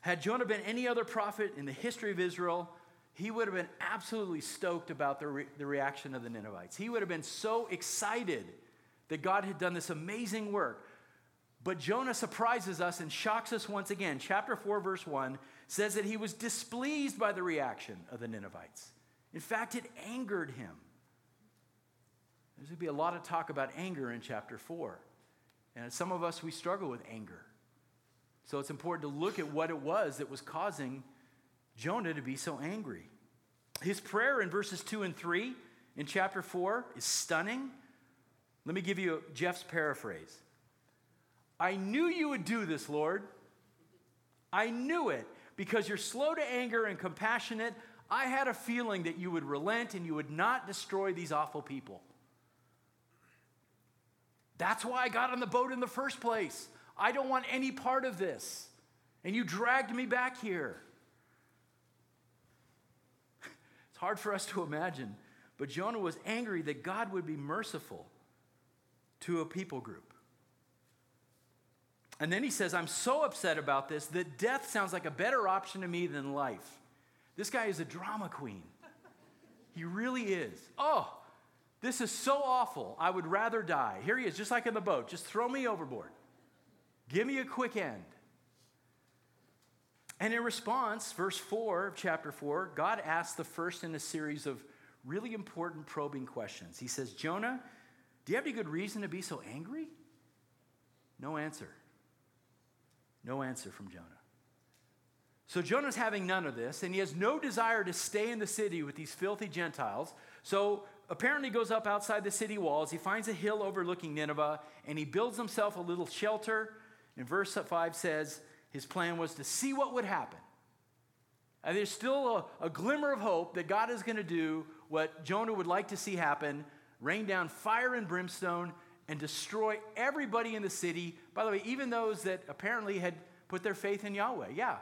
Had Jonah been any other prophet in the history of Israel, he would have been absolutely stoked about the, re- the reaction of the Ninevites. He would have been so excited that God had done this amazing work. But Jonah surprises us and shocks us once again. Chapter 4, verse 1 says that he was displeased by the reaction of the Ninevites. In fact, it angered him. There's going to be a lot of talk about anger in chapter 4. And some of us, we struggle with anger. So it's important to look at what it was that was causing Jonah to be so angry. His prayer in verses 2 and 3 in chapter 4 is stunning. Let me give you Jeff's paraphrase I knew you would do this, Lord. I knew it because you're slow to anger and compassionate. I had a feeling that you would relent and you would not destroy these awful people. That's why I got on the boat in the first place. I don't want any part of this. And you dragged me back here. It's hard for us to imagine, but Jonah was angry that God would be merciful to a people group. And then he says, I'm so upset about this that death sounds like a better option to me than life. This guy is a drama queen. He really is. Oh, this is so awful. I would rather die. Here he is, just like in the boat. Just throw me overboard. Give me a quick end. And in response, verse 4 of chapter 4, God asks the first in a series of really important probing questions. He says, Jonah, do you have any good reason to be so angry? No answer. No answer from Jonah. So Jonah's having none of this, and he has no desire to stay in the city with these filthy Gentiles. So apparently goes up outside the city walls. He finds a hill overlooking Nineveh, and he builds himself a little shelter. And verse 5 says his plan was to see what would happen. And there's still a, a glimmer of hope that God is going to do what Jonah would like to see happen rain down fire and brimstone and destroy everybody in the city. By the way, even those that apparently had put their faith in Yahweh. Yeah.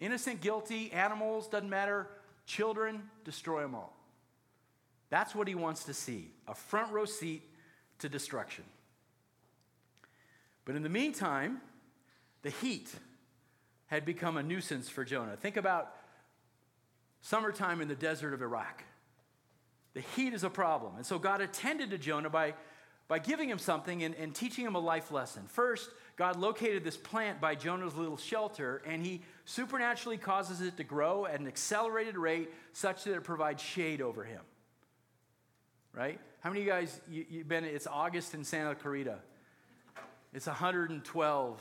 Innocent, guilty, animals, doesn't matter. Children, destroy them all. That's what he wants to see a front row seat to destruction. But in the meantime, the heat had become a nuisance for Jonah. Think about summertime in the desert of Iraq. The heat is a problem. And so God attended to Jonah by by giving him something and, and teaching him a life lesson. First, God located this plant by Jonah's little shelter, and he supernaturally causes it to grow at an accelerated rate such that it provides shade over him. Right? How many of you guys, you, have been, it's August in Santa Clarita. It's 112,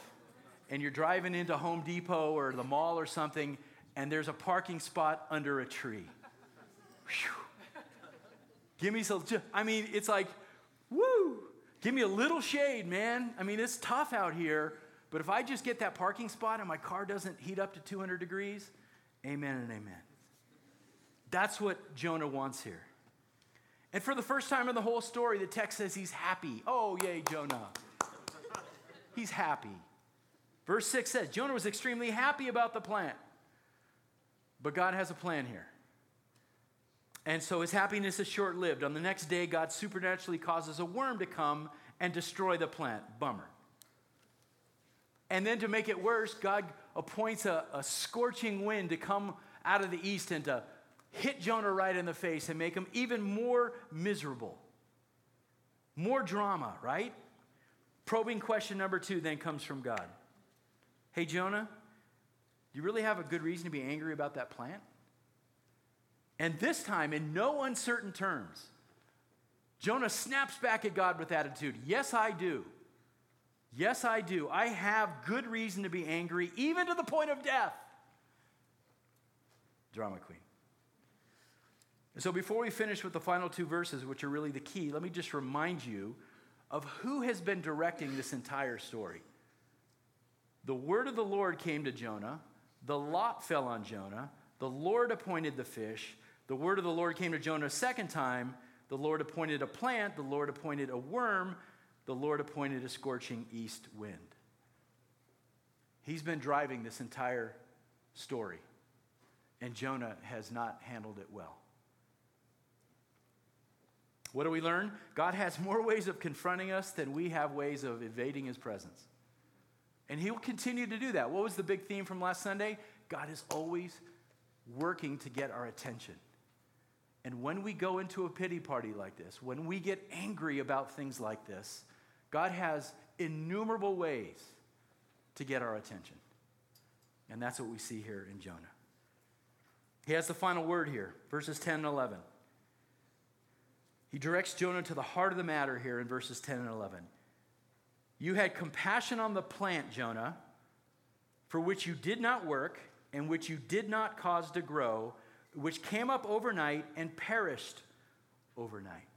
and you're driving into Home Depot or the mall or something, and there's a parking spot under a tree. Whew. Give me some, I mean, it's like, Woo! Give me a little shade, man. I mean, it's tough out here, but if I just get that parking spot and my car doesn't heat up to 200 degrees, amen and amen. That's what Jonah wants here. And for the first time in the whole story, the text says he's happy. Oh, yay, Jonah. He's happy. Verse 6 says Jonah was extremely happy about the plant. But God has a plan here. And so his happiness is short lived. On the next day, God supernaturally causes a worm to come and destroy the plant. Bummer. And then to make it worse, God appoints a, a scorching wind to come out of the east and to hit Jonah right in the face and make him even more miserable. More drama, right? Probing question number two then comes from God Hey, Jonah, do you really have a good reason to be angry about that plant? And this time, in no uncertain terms, Jonah snaps back at God with attitude Yes, I do. Yes, I do. I have good reason to be angry, even to the point of death. Drama queen. so, before we finish with the final two verses, which are really the key, let me just remind you of who has been directing this entire story. The word of the Lord came to Jonah, the lot fell on Jonah, the Lord appointed the fish, the word of the Lord came to Jonah a second time. The Lord appointed a plant, the Lord appointed a worm, the Lord appointed a scorching east wind. He's been driving this entire story, and Jonah has not handled it well. What do we learn? God has more ways of confronting us than we have ways of evading his presence. And he will continue to do that. What was the big theme from last Sunday? God is always working to get our attention. And when we go into a pity party like this, when we get angry about things like this, God has innumerable ways to get our attention. And that's what we see here in Jonah. He has the final word here, verses 10 and 11. He directs Jonah to the heart of the matter here in verses 10 and 11. You had compassion on the plant, Jonah, for which you did not work and which you did not cause to grow which came up overnight and perished overnight.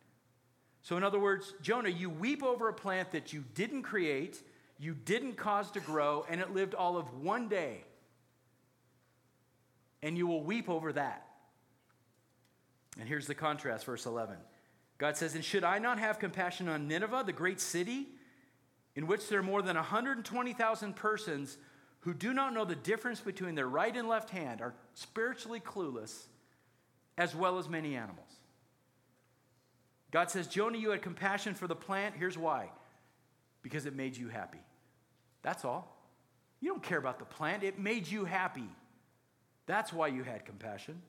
So, in other words, Jonah, you weep over a plant that you didn't create, you didn't cause to grow, and it lived all of one day. And you will weep over that. And here's the contrast, verse 11. God says, And should I not have compassion on Nineveh, the great city, in which there are more than 120,000 persons who do not know the difference between their right and left hand, are spiritually clueless, as well as many animals. God says, Jonah, you had compassion for the plant. Here's why because it made you happy. That's all. You don't care about the plant, it made you happy. That's why you had compassion.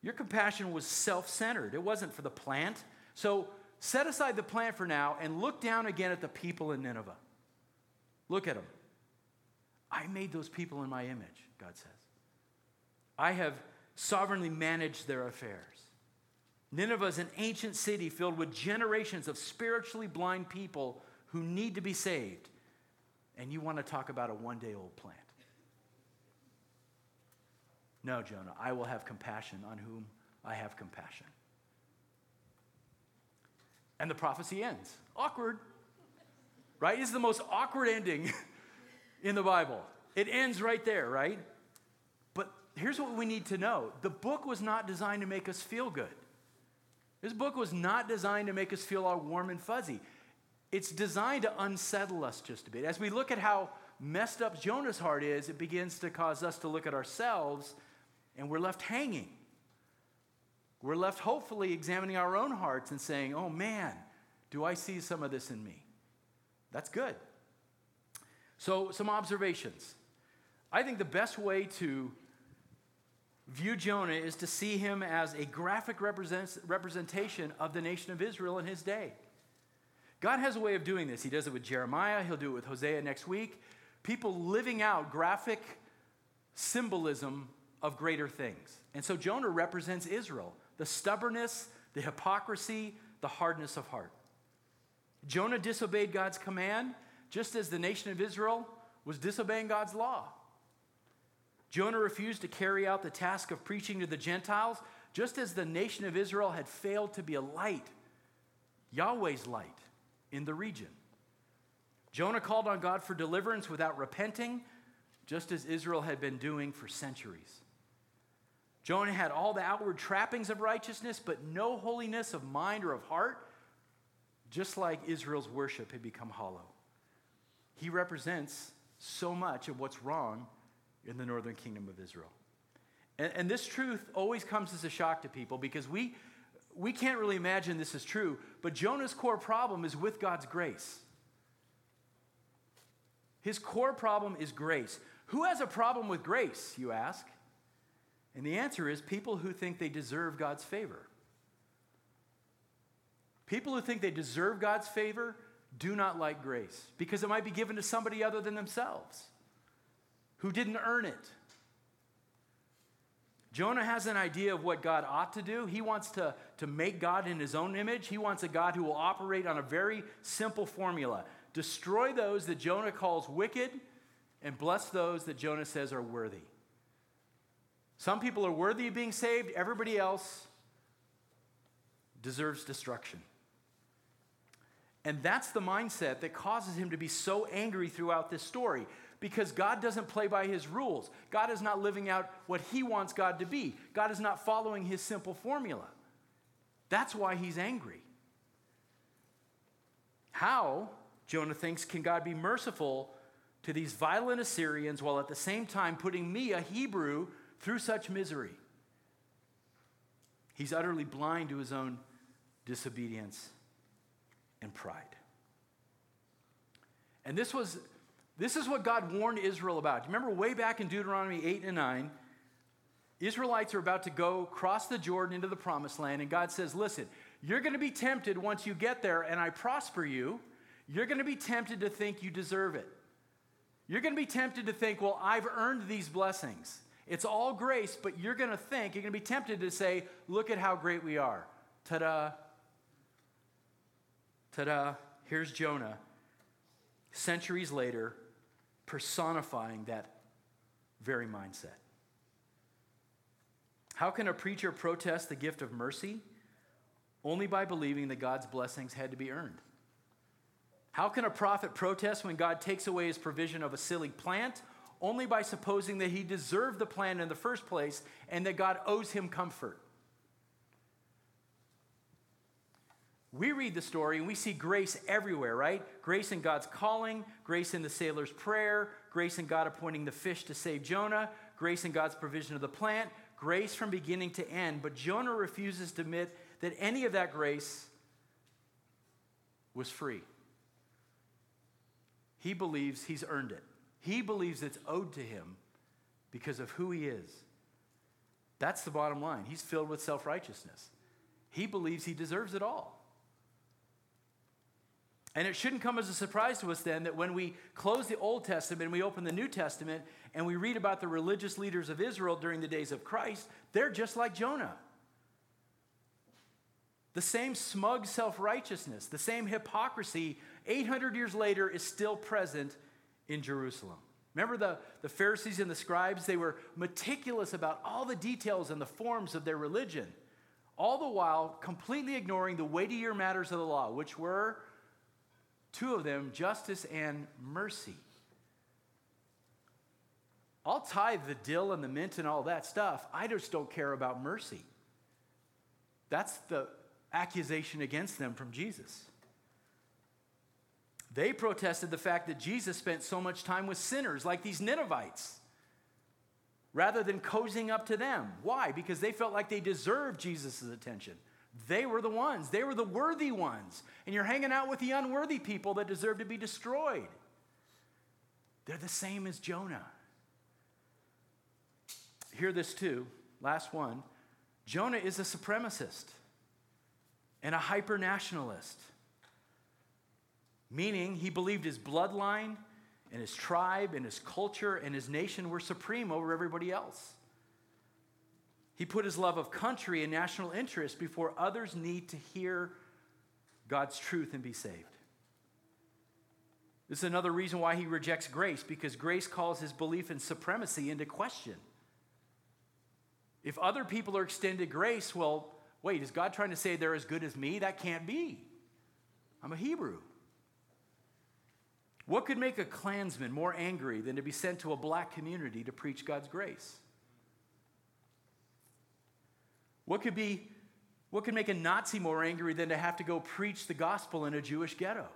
Your compassion was self centered, it wasn't for the plant. So set aside the plant for now and look down again at the people in Nineveh. Look at them. I made those people in my image, God says. I have sovereignly managed their affairs. Nineveh is an ancient city filled with generations of spiritually blind people who need to be saved. And you want to talk about a one day old plant. No, Jonah, I will have compassion on whom I have compassion. And the prophecy ends. Awkward, right? It's the most awkward ending in the Bible. It ends right there, right? But here's what we need to know the book was not designed to make us feel good. This book was not designed to make us feel all warm and fuzzy. It's designed to unsettle us just a bit. As we look at how messed up Jonah's heart is, it begins to cause us to look at ourselves and we're left hanging. We're left hopefully examining our own hearts and saying, oh man, do I see some of this in me? That's good. So, some observations. I think the best way to view Jonah is to see him as a graphic representation of the nation of Israel in his day. God has a way of doing this. He does it with Jeremiah, he'll do it with Hosea next week. People living out graphic symbolism of greater things. And so Jonah represents Israel the stubbornness, the hypocrisy, the hardness of heart. Jonah disobeyed God's command just as the nation of Israel was disobeying God's law. Jonah refused to carry out the task of preaching to the Gentiles, just as the nation of Israel had failed to be a light, Yahweh's light, in the region. Jonah called on God for deliverance without repenting, just as Israel had been doing for centuries. Jonah had all the outward trappings of righteousness, but no holiness of mind or of heart, just like Israel's worship had become hollow. He represents so much of what's wrong in the northern kingdom of Israel. And, and, this truth always comes as a shock to people because we, we can't really imagine this is true, but Jonah's core problem is with God's grace. His core problem is grace. Who has a problem with grace, you ask? And the answer is people who think they deserve God's favor. People who think they deserve God's favor do not like grace because it might be given to somebody other than themselves who didn't earn it. Jonah has an idea of what God ought to do. He wants to, to make God in his own image. He wants a God who will operate on a very simple formula destroy those that Jonah calls wicked, and bless those that Jonah says are worthy. Some people are worthy of being saved, everybody else deserves destruction. And that's the mindset that causes him to be so angry throughout this story because God doesn't play by his rules. God is not living out what he wants God to be. God is not following his simple formula. That's why he's angry. How, Jonah thinks, can God be merciful to these violent Assyrians while at the same time putting me, a Hebrew, through such misery? He's utterly blind to his own disobedience and pride. And this was this is what God warned Israel about. Remember way back in Deuteronomy 8 and 9? Israelites are about to go cross the Jordan into the promised land, and God says, Listen, you're going to be tempted once you get there, and I prosper you. You're going to be tempted to think you deserve it. You're going to be tempted to think, Well, I've earned these blessings. It's all grace, but you're going to think, you're going to be tempted to say, Look at how great we are. Ta da, Ta da, here's Jonah, centuries later, personifying that very mindset. How can a preacher protest the gift of mercy? Only by believing that God's blessings had to be earned. How can a prophet protest when God takes away his provision of a silly plant? Only by supposing that he deserved the plant in the first place and that God owes him comfort. We read the story and we see grace everywhere, right? Grace in God's calling, grace in the sailor's prayer, grace in God appointing the fish to save Jonah, grace in God's provision of the plant, grace from beginning to end. But Jonah refuses to admit that any of that grace was free. He believes he's earned it, he believes it's owed to him because of who he is. That's the bottom line. He's filled with self righteousness. He believes he deserves it all. And it shouldn't come as a surprise to us then that when we close the Old Testament and we open the New Testament and we read about the religious leaders of Israel during the days of Christ, they're just like Jonah. The same smug self righteousness, the same hypocrisy, 800 years later, is still present in Jerusalem. Remember the, the Pharisees and the scribes? They were meticulous about all the details and the forms of their religion, all the while completely ignoring the weightier matters of the law, which were Two of them, justice and mercy. I'll tithe the dill and the mint and all that stuff. I just don't care about mercy. That's the accusation against them from Jesus. They protested the fact that Jesus spent so much time with sinners like these Ninevites rather than cozying up to them. Why? Because they felt like they deserved Jesus' attention. They were the ones, they were the worthy ones. And you're hanging out with the unworthy people that deserve to be destroyed. They're the same as Jonah. Hear this too, last one. Jonah is a supremacist and a hyper nationalist, meaning he believed his bloodline and his tribe and his culture and his nation were supreme over everybody else. He put his love of country and national interest before others need to hear God's truth and be saved. This is another reason why he rejects grace, because grace calls his belief in supremacy into question. If other people are extended grace, well, wait, is God trying to say they're as good as me? That can't be. I'm a Hebrew. What could make a Klansman more angry than to be sent to a black community to preach God's grace? What could be what could make a Nazi more angry than to have to go preach the gospel in a Jewish ghetto?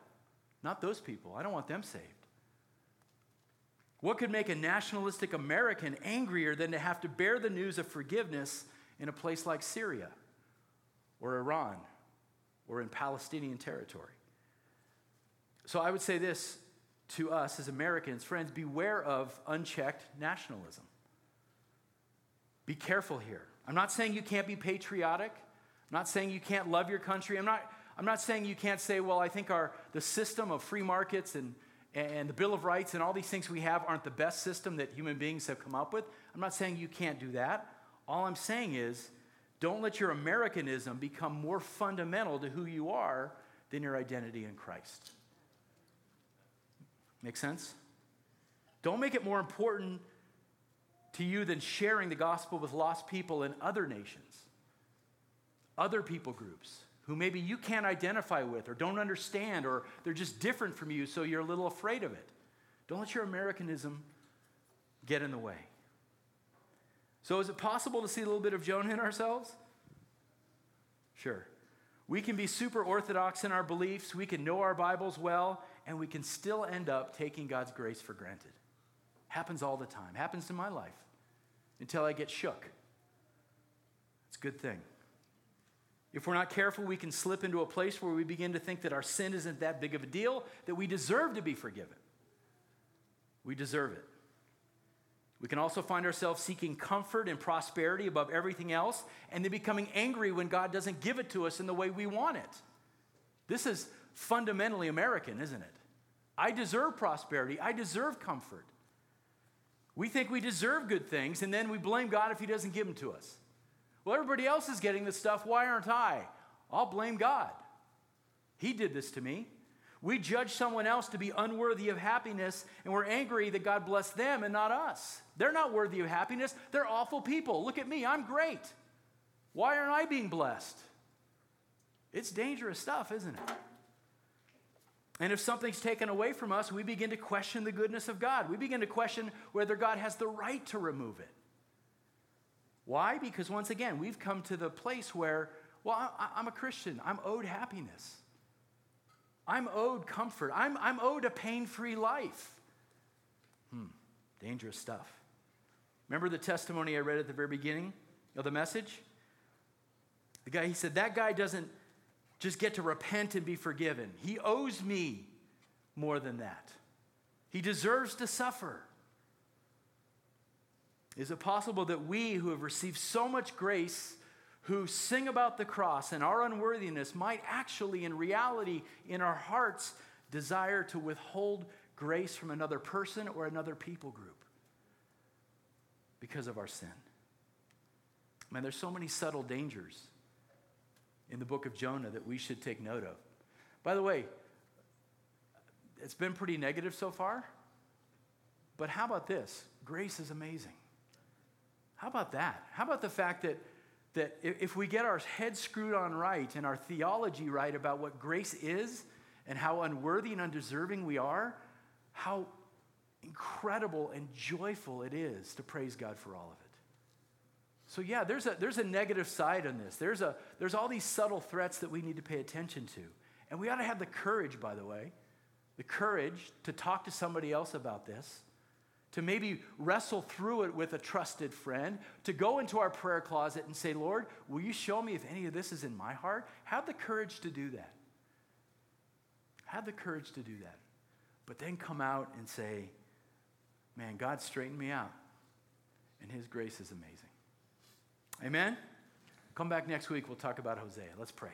Not those people. I don't want them saved. What could make a nationalistic American angrier than to have to bear the news of forgiveness in a place like Syria or Iran or in Palestinian territory? So I would say this to us as Americans, friends, beware of unchecked nationalism. Be careful here. I'm not saying you can't be patriotic. I'm not saying you can't love your country. I'm not, I'm not saying you can't say, well, I think our, the system of free markets and, and the Bill of Rights and all these things we have aren't the best system that human beings have come up with. I'm not saying you can't do that. All I'm saying is don't let your Americanism become more fundamental to who you are than your identity in Christ. Make sense? Don't make it more important to you than sharing the gospel with lost people in other nations, other people groups who maybe you can't identify with or don't understand or they're just different from you, so you're a little afraid of it. Don't let your Americanism get in the way. So, is it possible to see a little bit of Jonah in ourselves? Sure. We can be super orthodox in our beliefs, we can know our Bibles well, and we can still end up taking God's grace for granted. Happens all the time. Happens in my life until I get shook. It's a good thing. If we're not careful, we can slip into a place where we begin to think that our sin isn't that big of a deal, that we deserve to be forgiven. We deserve it. We can also find ourselves seeking comfort and prosperity above everything else, and then becoming angry when God doesn't give it to us in the way we want it. This is fundamentally American, isn't it? I deserve prosperity, I deserve comfort. We think we deserve good things, and then we blame God if He doesn't give them to us. Well, everybody else is getting this stuff. Why aren't I? I'll blame God. He did this to me. We judge someone else to be unworthy of happiness, and we're angry that God blessed them and not us. They're not worthy of happiness. They're awful people. Look at me. I'm great. Why aren't I being blessed? It's dangerous stuff, isn't it? And if something's taken away from us, we begin to question the goodness of God. We begin to question whether God has the right to remove it. Why? Because once again, we've come to the place where well, I, am a Christian. I'm owed happiness. I'm owed comfort. I'm, I'm owed a pain free life. Hmm, dangerous stuff. Remember the testimony I read at the very beginning of the message? The guy, he said, that guy doesn't just get to repent and be forgiven. He owes me more than that. He deserves to suffer. Is it possible that we who have received so much grace, who sing about the cross and our unworthiness, might actually, in reality, in our hearts, desire to withhold grace from another person or another people group because of our sin? Man, there's so many subtle dangers in the book of Jonah that we should take note of. By the way, it's been pretty negative so far, but how about this? Grace is amazing. How about that? How about the fact that, that if we get our heads screwed on right and our theology right about what grace is and how unworthy and undeserving we are, how incredible and joyful it is to praise God for all of it. So, yeah, there's a, there's a negative side on this. There's, a, there's all these subtle threats that we need to pay attention to. And we ought to have the courage, by the way, the courage to talk to somebody else about this, to maybe wrestle through it with a trusted friend, to go into our prayer closet and say, Lord, will you show me if any of this is in my heart? Have the courage to do that. Have the courage to do that. But then come out and say, man, God straightened me out, and His grace is amazing. Amen? Come back next week. We'll talk about Hosea. Let's pray.